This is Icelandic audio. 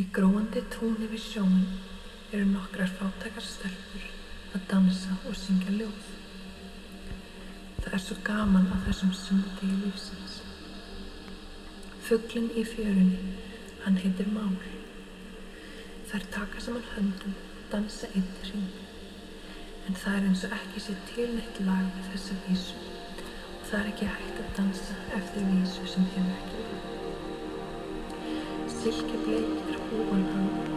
Í gróandi túnni við sjóin eru nokkrar fátakar stelpur að dansa og syngja ljóð. Það er svo gaman á þessum sundi í lífsins. Fugglinn í fjörunni, hann heitir Mál. Þær taka saman höndum dansa einn hring. En það er eins og ekki sér til neitt lag við þessa vísu og það er ekki hægt að dansa eftir vísu sem hefur ekki. Silkebleik er qu